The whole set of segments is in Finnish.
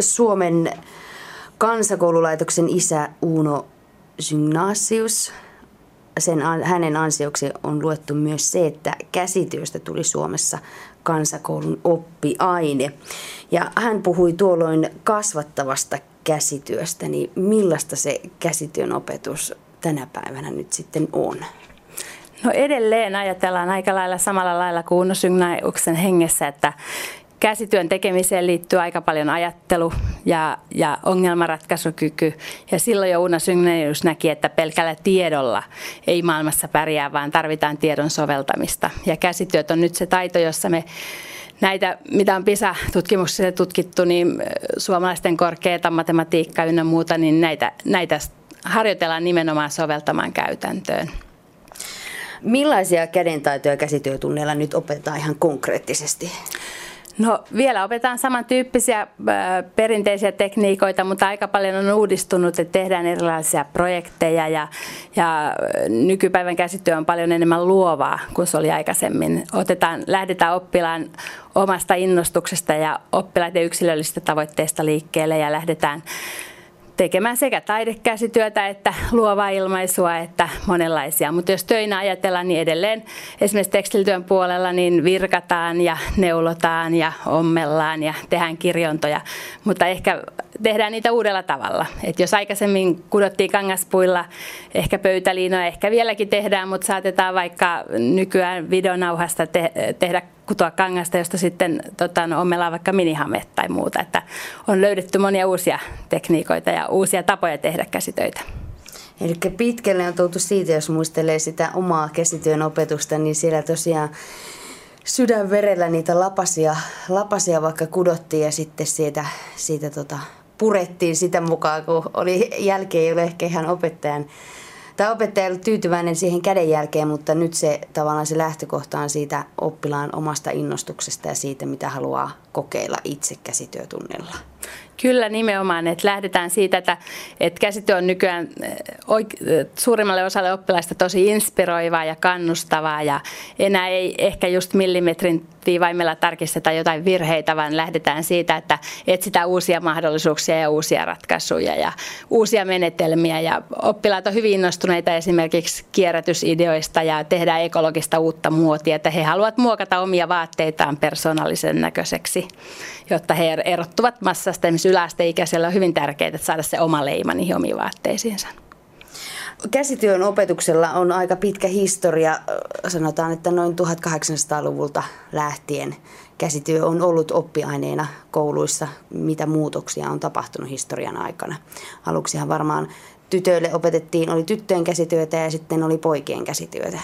Suomen kansakoululaitoksen isä Uno Sygnasius. Sen, hänen ansioksi on luettu myös se, että käsityöstä tuli Suomessa kansakoulun oppiaine. Ja hän puhui tuolloin kasvattavasta käsityöstä, niin millaista se käsityön opetus tänä päivänä nyt sitten on? No edelleen ajatellaan aika lailla samalla lailla kuin Uno hengessä, että käsityön tekemiseen liittyy aika paljon ajattelu ja, ja ongelmanratkaisukyky. Ja silloin jo Uno Sygneius näki, että pelkällä tiedolla ei maailmassa pärjää, vaan tarvitaan tiedon soveltamista. Ja käsityöt on nyt se taito, jossa me näitä, mitä on PISA-tutkimuksissa tutkittu, niin suomalaisten korkeata matematiikkaa ynnä muuta, niin näitä, näitä harjoitellaan nimenomaan soveltamaan käytäntöön. Millaisia kädentaitoja käsityötunneilla nyt opetetaan ihan konkreettisesti? No vielä opetetaan samantyyppisiä perinteisiä tekniikoita, mutta aika paljon on uudistunut, että tehdään erilaisia projekteja ja, ja nykypäivän käsityö on paljon enemmän luovaa kuin se oli aikaisemmin. Otetaan, lähdetään oppilaan omasta innostuksesta ja oppilaiden yksilöllisistä tavoitteista liikkeelle ja lähdetään tekemään sekä taidekäsityötä että luovaa ilmaisua että monenlaisia. Mutta jos töinä ajatellaan, niin edelleen esimerkiksi tekstilityön puolella niin virkataan ja neulotaan ja ommellaan ja tehdään kirjontoja, mutta ehkä tehdään niitä uudella tavalla. Et jos aikaisemmin kudottiin kangaspuilla ehkä pöytäliinoja, ehkä vieläkin tehdään, mutta saatetaan vaikka nykyään videonauhasta te- tehdä kutoa kangasta, josta sitten tota, no, ommellaan vaikka minihamet tai muuta. Että on löydetty monia uusia tekniikoita ja uusia tapoja tehdä käsitöitä. Eli pitkälle on tultu siitä, jos muistelee sitä omaa käsityön opetusta, niin siellä tosiaan sydänverellä niitä lapasia, lapasia vaikka kudottiin ja sitten siitä, siitä tota, purettiin sitä mukaan, kun oli jälkeen ei ole ehkä ihan opettajan Tämä opettaja ei tyytyväinen siihen kädenjälkeen, mutta nyt se tavallaan se lähtökohta on siitä oppilaan omasta innostuksesta ja siitä, mitä haluaa kokeilla itse käsityötunnilla. Kyllä nimenomaan, että lähdetään siitä, että, että käsityö on nykyään eh, eh, suurimmalle osalle oppilaista tosi inspiroivaa ja kannustavaa ja enää ei ehkä just millimetrin viivaimella tarkisteta jotain virheitä, vaan lähdetään siitä, että etsitään uusia mahdollisuuksia ja uusia ratkaisuja ja uusia menetelmiä. Ja oppilaat on hyvin innostuneita esimerkiksi kierrätysideoista ja tehdään ekologista uutta muotia, että he haluavat muokata omia vaatteitaan persoonallisen näköiseksi, jotta he erottuvat massasta. Yläasteikäisellä on hyvin tärkeää että saada se oma leima niihin omiin vaatteisiinsa. Käsityön opetuksella on aika pitkä historia. Sanotaan, että noin 1800-luvulta lähtien käsityö on ollut oppiaineena kouluissa. Mitä muutoksia on tapahtunut historian aikana? Aluksihan varmaan tytöille opetettiin, oli tyttöjen käsityötä ja sitten oli poikien käsityötä.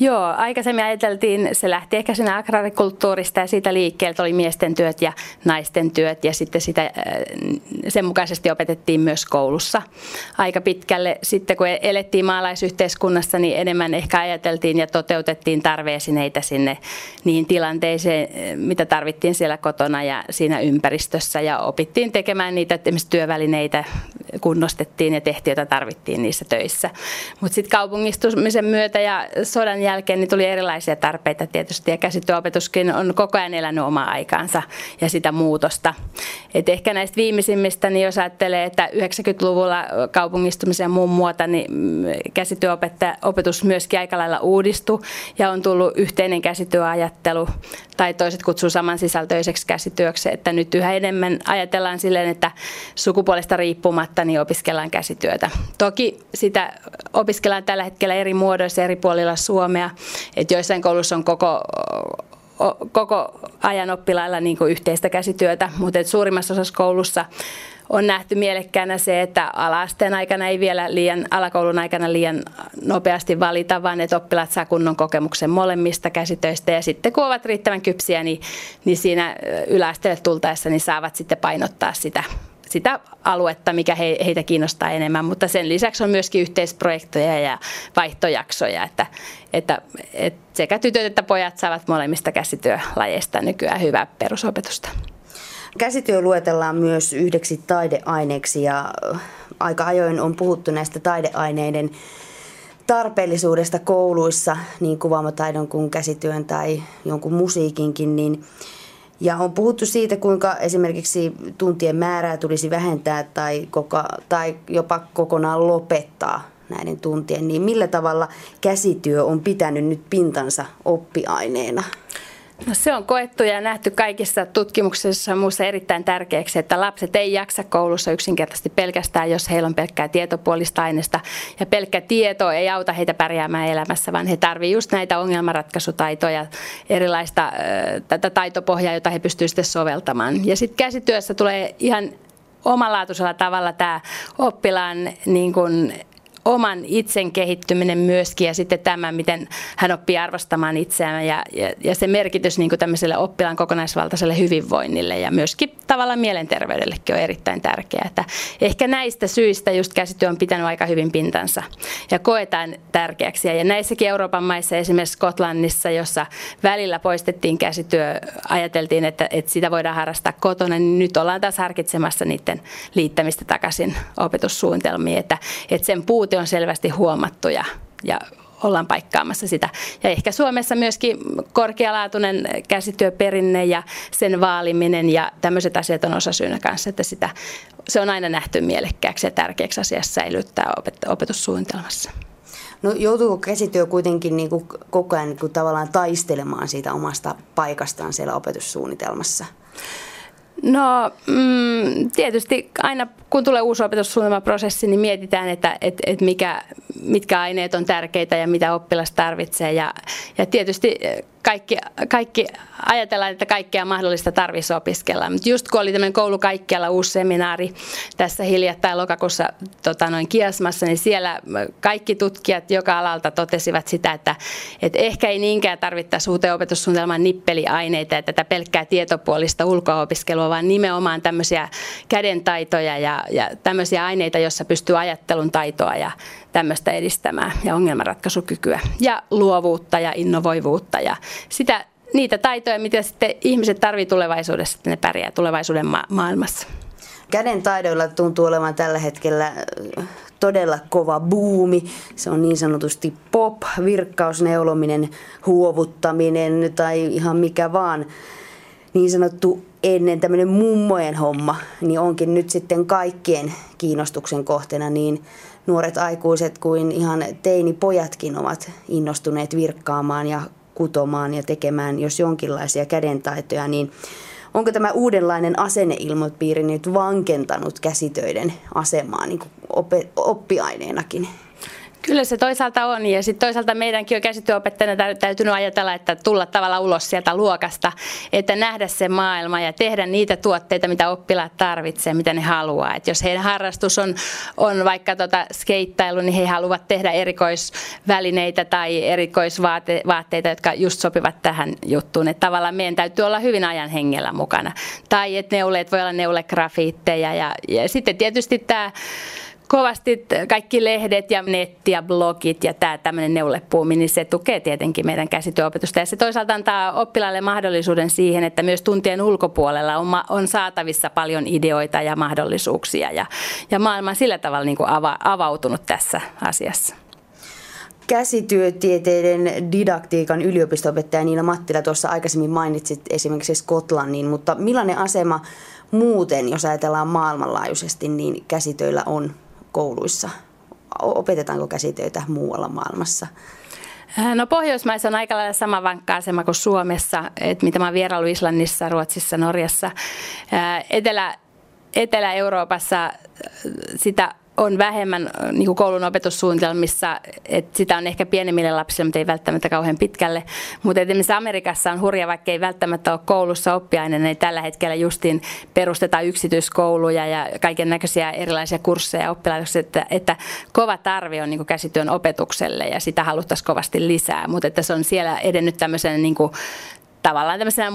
Joo, aikaisemmin ajateltiin, se lähti ehkä sinä agraarikulttuurista ja siitä liikkeeltä oli miesten työt ja naisten työt ja sitten sitä, äh, sen mukaisesti opetettiin myös koulussa aika pitkälle. Sitten kun elettiin maalaisyhteiskunnassa, niin enemmän ehkä ajateltiin ja toteutettiin tarveesineitä sinne niihin tilanteisiin, mitä tarvittiin siellä kotona ja siinä ympäristössä ja opittiin tekemään niitä työvälineitä, kunnostettiin ja tehtiin, joita tarvittiin niissä töissä. Mutta sitten kaupungistumisen myötä ja sodan jälkeen niin tuli erilaisia tarpeita tietysti ja käsityöopetuskin on koko ajan elänyt omaa aikaansa ja sitä muutosta. Et ehkä näistä viimeisimmistä, niin jos ajattelee, että 90-luvulla kaupungistumisen muun muuta, niin käsityöopetus myöskin aika lailla uudistui ja on tullut yhteinen käsityöajattelu tai toiset kutsuu samansisältöiseksi käsityöksi, että nyt yhä enemmän ajatellaan silleen, että sukupuolesta riippumatta niin opiskellaan käsityötä. Toki sitä opiskellaan tällä hetkellä eri muodoissa eri puolilla Suomea, että joissain koulussa on koko koko ajan oppilailla niin kuin yhteistä käsityötä, mutta et suurimmassa osassa koulussa on nähty mielekkäänä se, että alasteen aikana ei vielä liian, alakoulun aikana liian nopeasti valita, vaan että oppilaat saa kunnon kokemuksen molemmista käsitöistä. Ja sitten kun ovat riittävän kypsiä, niin, niin siinä yläasteelle tultaessa niin saavat sitten painottaa sitä sitä aluetta, mikä he, heitä kiinnostaa enemmän, mutta sen lisäksi on myöskin yhteisprojekteja ja vaihtojaksoja, että, että, että sekä tytöt että pojat saavat molemmista käsityölajeista nykyään hyvää perusopetusta. Käsityö luetellaan myös yhdeksi taideaineeksi ja aika ajoin on puhuttu näistä taideaineiden tarpeellisuudesta kouluissa, niin kuvaamataidon kuin käsityön tai jonkun musiikinkin, niin Ja on puhuttu siitä, kuinka esimerkiksi tuntien määrää tulisi vähentää tai, koko, tai jopa kokonaan lopettaa näiden tuntien. Niin millä tavalla käsityö on pitänyt nyt pintansa oppiaineena? No se on koettu ja nähty kaikissa tutkimuksissa muussa erittäin tärkeäksi, että lapset ei jaksa koulussa yksinkertaisesti pelkästään, jos heillä on pelkkää tietopuolista aineesta. Ja pelkkä tieto ei auta heitä pärjäämään elämässä, vaan he tarvitsevat just näitä ongelmanratkaisutaitoja, erilaista tätä taitopohjaa, jota he pystyvät sitten soveltamaan. Ja sitten käsityössä tulee ihan omalaatuisella tavalla tämä oppilaan niin kuin oman itsen kehittyminen myöskin ja sitten tämä, miten hän oppii arvostamaan itseään ja, ja, ja se merkitys niin kuin tämmöiselle oppilaan kokonaisvaltaiselle hyvinvoinnille ja myöskin tavallaan mielenterveydellekin on erittäin tärkeää. Että ehkä näistä syistä just käsityö on pitänyt aika hyvin pintansa ja koetaan tärkeäksi. Ja näissäkin Euroopan maissa, esimerkiksi Skotlannissa, jossa välillä poistettiin käsityö, ajateltiin, että, että sitä voidaan harrastaa kotona, niin nyt ollaan taas harkitsemassa niiden liittämistä takaisin opetussuunnitelmiin, että, että sen puute puute on selvästi huomattu ja, ja ollaan paikkaamassa sitä. Ja ehkä Suomessa myöskin korkealaatuinen käsityöperinne ja sen vaaliminen ja tämmöiset asiat on osa syynä kanssa, että sitä, se on aina nähty mielekkääksi ja tärkeäksi asiassa säilyttää opet- opetussuunnitelmassa. No joutuuko käsityö kuitenkin niin kuin koko ajan niin kuin tavallaan taistelemaan siitä omasta paikastaan siellä opetussuunnitelmassa? No mm, tietysti aina kun tulee uusi opetussuunnitelmaprosessi, niin mietitään, että et, et mikä, mitkä aineet on tärkeitä ja mitä oppilas tarvitsee. Ja, ja tietysti kaikki, kaikki, ajatellaan, että kaikkea mahdollista tarvitsisi opiskella. Mutta just kun oli tämmöinen koulu kaikkialla uusi seminaari tässä hiljattain lokakuussa tota, noin Kiasmassa, niin siellä kaikki tutkijat joka alalta totesivat sitä, että, että ehkä ei niinkään tarvittaisi uuteen opetussuunnitelman nippeliaineita ja tätä pelkkää tietopuolista ulko-opiskelua, vaan nimenomaan tämmöisiä kädentaitoja ja, ja tämmöisiä aineita, joissa pystyy ajattelun taitoa ja tämmöistä edistämään ja ongelmanratkaisukykyä ja luovuutta ja innovoivuutta ja sitä, niitä taitoja, mitä sitten ihmiset tarvitsevat tulevaisuudessa, että ne pärjää tulevaisuuden ma- maailmassa. Käden taidoilla tuntuu olevan tällä hetkellä todella kova buumi. Se on niin sanotusti pop, virkkausneulominen, huovuttaminen tai ihan mikä vaan niin sanottu ennen tämmöinen mummojen homma, niin onkin nyt sitten kaikkien kiinnostuksen kohteena, niin nuoret aikuiset kuin ihan teinipojatkin ovat innostuneet virkkaamaan ja kutomaan ja tekemään jos jonkinlaisia kädentaitoja, niin onko tämä uudenlainen asenneilmoipiiri nyt vankentanut käsitöiden asemaa niin oppiaineenakin? Kyllä se toisaalta on ja sitten toisaalta meidänkin on käsityöopettajana täytynyt ajatella, että tulla tavalla ulos sieltä luokasta, että nähdä se maailma ja tehdä niitä tuotteita, mitä oppilaat tarvitsee, mitä ne haluaa. Et jos heidän harrastus on, on vaikka tota skeittailu, niin he haluavat tehdä erikoisvälineitä tai erikoisvaatteita, jotka just sopivat tähän juttuun. Että tavallaan meidän täytyy olla hyvin ajan hengellä mukana. Tai että neuleet voi olla neulegrafiitteja ja, ja sitten tietysti tämä kovasti kaikki lehdet ja netti ja blogit ja tämä tämmöinen neulepuumi, niin se tukee tietenkin meidän käsityöopetusta. Ja se toisaalta antaa oppilaille mahdollisuuden siihen, että myös tuntien ulkopuolella on, on saatavissa paljon ideoita ja mahdollisuuksia. Ja, ja maailma on sillä tavalla niin kuin ava, avautunut tässä asiassa käsityötieteiden didaktiikan yliopisto-opettaja Niina Mattila tuossa aikaisemmin mainitsit esimerkiksi Skotlannin, mutta millainen asema muuten, jos ajatellaan maailmanlaajuisesti, niin käsitöillä on kouluissa? Opetetaanko käsitöitä muualla maailmassa? Äh, no Pohjoismaissa on aika lailla sama vankka asema kuin Suomessa, että mitä mä oon vierailu Islannissa, Ruotsissa, Norjassa. Äh, Etelä, Etelä-Euroopassa äh, sitä on vähemmän niin kuin koulun opetussuunnitelmissa, että sitä on ehkä pienemmille lapsille, mutta ei välttämättä kauhean pitkälle. Mutta esimerkiksi Amerikassa on hurja, vaikka ei välttämättä ole koulussa oppiaineena, niin tällä hetkellä justiin perustetaan yksityiskouluja ja kaiken näköisiä erilaisia kursseja oppilaitoksia, että, että kova tarve on niin kuin käsityön opetukselle ja sitä haluttaisiin kovasti lisää, mutta että se on siellä edennyt tämmöisen niin kuin tavallaan tämmöisenä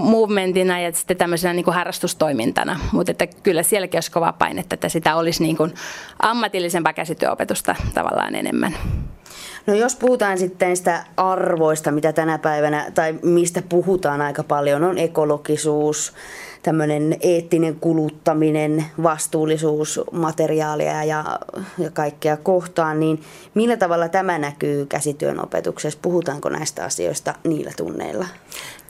movementina ja sitten tämmöisenä niin kuin harrastustoimintana. Mutta että kyllä sielläkin olisi kova paine, että sitä olisi niin kuin ammatillisempaa käsityöopetusta tavallaan enemmän. No jos puhutaan sitten sitä arvoista, mitä tänä päivänä, tai mistä puhutaan aika paljon, on ekologisuus, tämmöinen eettinen kuluttaminen, vastuullisuus materiaalia ja, ja kaikkea kohtaan, niin millä tavalla tämä näkyy käsityön opetuksessa? Puhutaanko näistä asioista niillä tunneilla?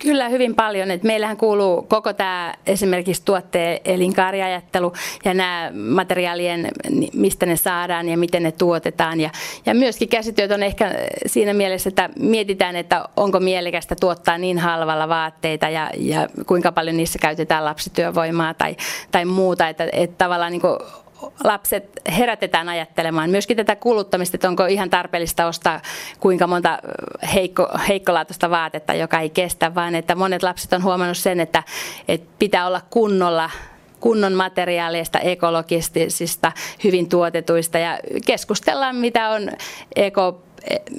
Kyllä hyvin paljon. Et meillähän kuuluu koko tämä esimerkiksi tuotteen elinkaariajattelu ja nämä materiaalien, mistä ne saadaan ja miten ne tuotetaan. Ja, ja myöskin käsityöt on ehkä siinä mielessä, että mietitään, että onko mielekästä tuottaa niin halvalla vaatteita ja, ja kuinka paljon niissä käytetään lapsityövoimaa tai, tai muuta. Että, että tavallaan niin lapset herätetään ajattelemaan myöskin tätä kuluttamista, että onko ihan tarpeellista ostaa kuinka monta heikko, heikkolaatuista vaatetta, joka ei kestä, vaan että monet lapset on huomannut sen, että, että pitää olla kunnolla kunnon materiaaleista, ekologisista, hyvin tuotetuista ja keskustellaan, mitä on eko,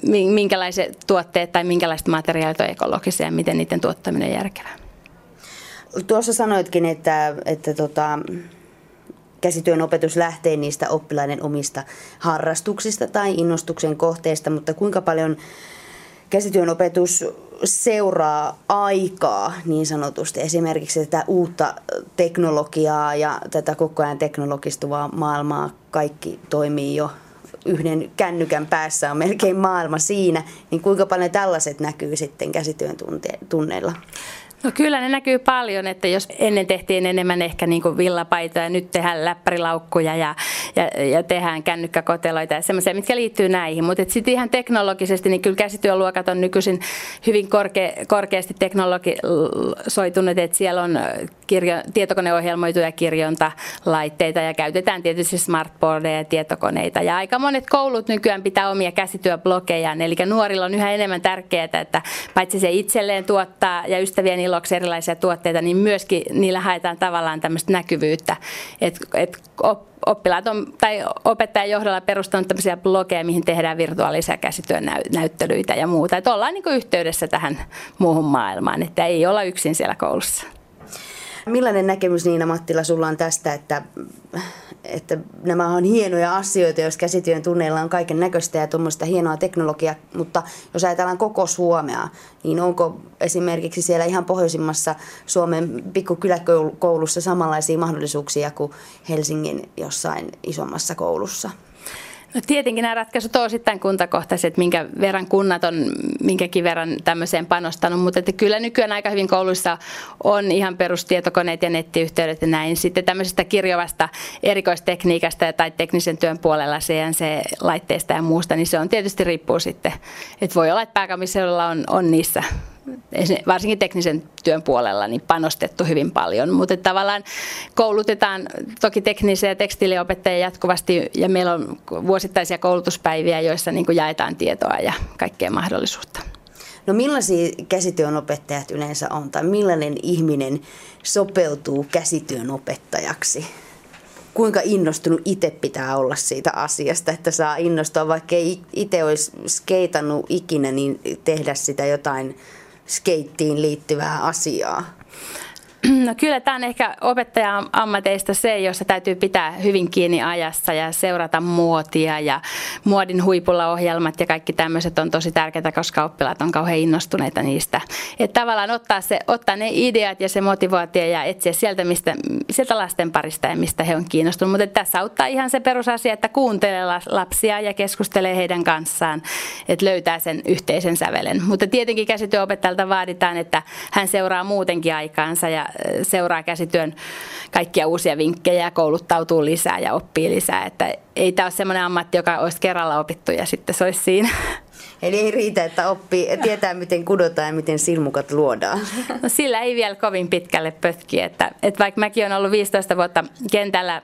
minkälaiset tuotteet tai minkälaiset materiaalit on ekologisia ja miten niiden tuottaminen on järkevää. Tuossa sanoitkin, että, että tota, käsityön opetus lähtee niistä oppilaiden omista harrastuksista tai innostuksen kohteista, mutta kuinka paljon käsityön opetus seuraa aikaa niin sanotusti, esimerkiksi tätä uutta teknologiaa ja tätä koko ajan teknologistuvaa maailmaa, kaikki toimii jo yhden kännykän päässä on melkein maailma siinä, niin kuinka paljon tällaiset näkyy sitten käsityön tunneilla? No kyllä ne näkyy paljon, että jos ennen tehtiin enemmän ehkä niin kuin villapaitoja, nyt tehdään läppärilaukkuja ja, ja, ja tehdään kännykkäkoteloita ja semmoisia, mitkä liittyy näihin. Mutta sitten ihan teknologisesti, niin kyllä käsityöluokat on nykyisin hyvin korke, korkeasti teknologisoituneet, että siellä on kirjo, tietokoneohjelmoituja kirjontalaitteita ja käytetään tietysti smartboardeja ja tietokoneita. Ja aika monet koulut nykyään pitää omia käsityöblogejaan, eli nuorilla on yhä enemmän tärkeää, että paitsi se itselleen tuottaa ja ystävien iloksi erilaisia tuotteita, niin myöskin niillä haetaan tavallaan tämmöistä näkyvyyttä, että et oppilaat on, tai opettajan johdolla perustanut tämmöisiä blogeja, mihin tehdään virtuaalisia käsityönäyttelyitä ja muuta. Että ollaan niin yhteydessä tähän muuhun maailmaan, että ei olla yksin siellä koulussa. Millainen näkemys Niina Mattila sulla on tästä, että, että nämä on hienoja asioita, jos käsityön tunneilla on kaiken näköistä ja tuommoista hienoa teknologiaa, mutta jos ajatellaan koko Suomea, niin onko esimerkiksi siellä ihan pohjoisimmassa Suomen pikkukyläkoulussa samanlaisia mahdollisuuksia kuin Helsingin jossain isommassa koulussa? No tietenkin nämä ratkaisut on osittain kuntakohtaiset, minkä verran kunnat on minkäkin verran tämmöiseen panostanut, mutta että kyllä nykyään aika hyvin kouluissa on ihan perustietokoneet ja nettiyhteydet ja näin. Sitten tämmöisestä kirjovasta erikoistekniikasta tai teknisen työn puolella CNC-laitteista ja muusta, niin se on tietysti riippuu sitten. Että voi olla, että pääkaupunkiseudulla on, on niissä varsinkin teknisen työn puolella niin panostettu hyvin paljon, mutta tavallaan koulutetaan toki teknisiä tekstiiliopettajia jatkuvasti ja meillä on vuosittaisia koulutuspäiviä, joissa niin jaetaan tietoa ja kaikkea mahdollisuutta. No millaisia käsityön opettajat yleensä on tai millainen ihminen sopeutuu käsityön opettajaksi? Kuinka innostunut itse pitää olla siitä asiasta, että saa innostua, vaikka ei itse olisi skeitannut ikinä, niin tehdä sitä jotain skeittiin liittyvää asiaa? No kyllä tämä on ehkä opettajan ammateista se, jossa täytyy pitää hyvin kiinni ajassa ja seurata muotia ja muodin huipulla ohjelmat ja kaikki tämmöiset on tosi tärkeää, koska oppilaat on kauhean innostuneita niistä. Että tavallaan ottaa, se, ottaa ne ideat ja se motivaatio ja etsiä sieltä, mistä, sieltä lasten parista ja mistä he on kiinnostuneet. Mutta tässä auttaa ihan se perusasia, että kuuntelee lapsia ja keskustelee heidän kanssaan, että löytää sen yhteisen sävelen. Mutta tietenkin käsityöopettajalta vaaditaan, että hän seuraa muutenkin aikaansa ja seuraa käsityön kaikkia uusia vinkkejä ja kouluttautuu lisää ja oppii lisää. Että ei tämä ole sellainen ammatti, joka olisi kerralla opittu ja sitten se olisi siinä. Eli ei riitä, että oppii, tietää miten kudotaan ja miten silmukat luodaan. No sillä ei vielä kovin pitkälle pötki. Että, että vaikka mäkin olen ollut 15 vuotta kentällä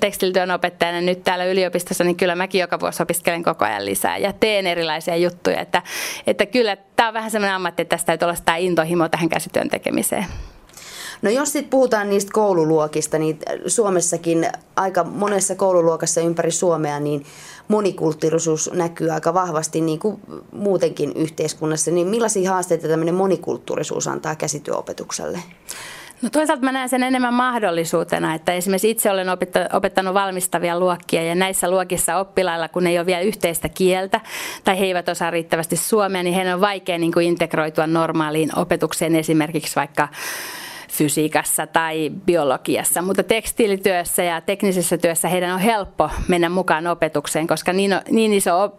tekstilityön opettajana nyt täällä yliopistossa, niin kyllä mäkin joka vuosi opiskelen koko ajan lisää ja teen erilaisia juttuja. Että, että kyllä tämä on vähän sellainen ammatti, että tästä täytyy olla sitä intohimo tähän käsityön tekemiseen. No jos sitten puhutaan niistä koululuokista, niin Suomessakin aika monessa koululuokassa ympäri Suomea niin monikulttuurisuus näkyy aika vahvasti niin kuin muutenkin yhteiskunnassa. Niin millaisia haasteita tämmöinen monikulttuurisuus antaa käsityöopetukselle? No toisaalta mä näen sen enemmän mahdollisuutena, että esimerkiksi itse olen opettanut valmistavia luokkia ja näissä luokissa oppilailla, kun ei ole vielä yhteistä kieltä tai he eivät osaa riittävästi suomea, niin heidän on vaikea niin kuin integroitua normaaliin opetukseen esimerkiksi vaikka fysiikassa tai biologiassa, mutta tekstiilityössä ja teknisessä työssä heidän on helppo mennä mukaan opetukseen, koska niin, niin iso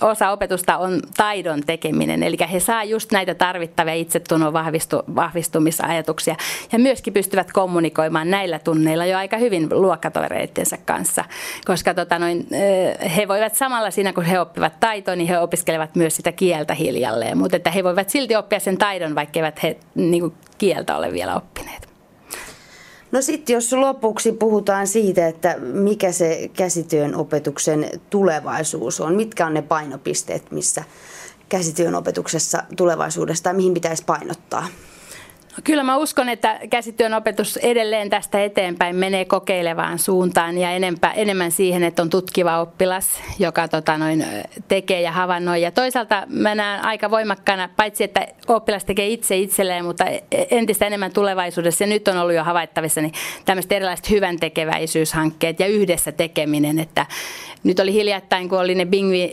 osa opetusta on taidon tekeminen, eli he saa just näitä tarvittavia itsetunnon vahvistu, vahvistumisajatuksia ja myöskin pystyvät kommunikoimaan näillä tunneilla jo aika hyvin luokkatovereittensa kanssa, koska tota noin, he voivat samalla siinä, kun he oppivat taitoa, niin he opiskelevat myös sitä kieltä hiljalleen, mutta että he voivat silti oppia sen taidon, vaikka he niin kuin, kieltä ole vielä oppineet. No sitten jos lopuksi puhutaan siitä, että mikä se käsityön opetuksen tulevaisuus on, mitkä on ne painopisteet, missä käsityön opetuksessa tulevaisuudesta mihin pitäisi painottaa? Kyllä mä uskon, että käsityön opetus edelleen tästä eteenpäin menee kokeilevaan suuntaan ja enempää, enemmän siihen, että on tutkiva oppilas, joka tota, noin, tekee ja havainnoi. Ja toisaalta mä näen aika voimakkaana, paitsi että oppilas tekee itse itselleen, mutta entistä enemmän tulevaisuudessa, ja nyt on ollut jo havaittavissa, niin tämmöiset erilaiset hyvän tekeväisyyshankkeet ja yhdessä tekeminen. Että nyt oli hiljattain, kun oli ne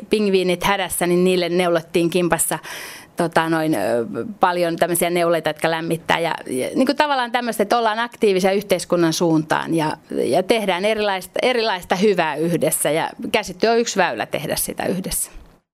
pingviinit hädässä, niin niille neulottiin kimpassa tota, noin, paljon tämmöisiä neuleita, jotka lämmittää. Ja, ja niin kuin tavallaan tämmöistä, että ollaan aktiivisia yhteiskunnan suuntaan ja, ja tehdään erilaista, erilaista hyvää yhdessä. Ja käsittely on yksi väylä tehdä sitä yhdessä.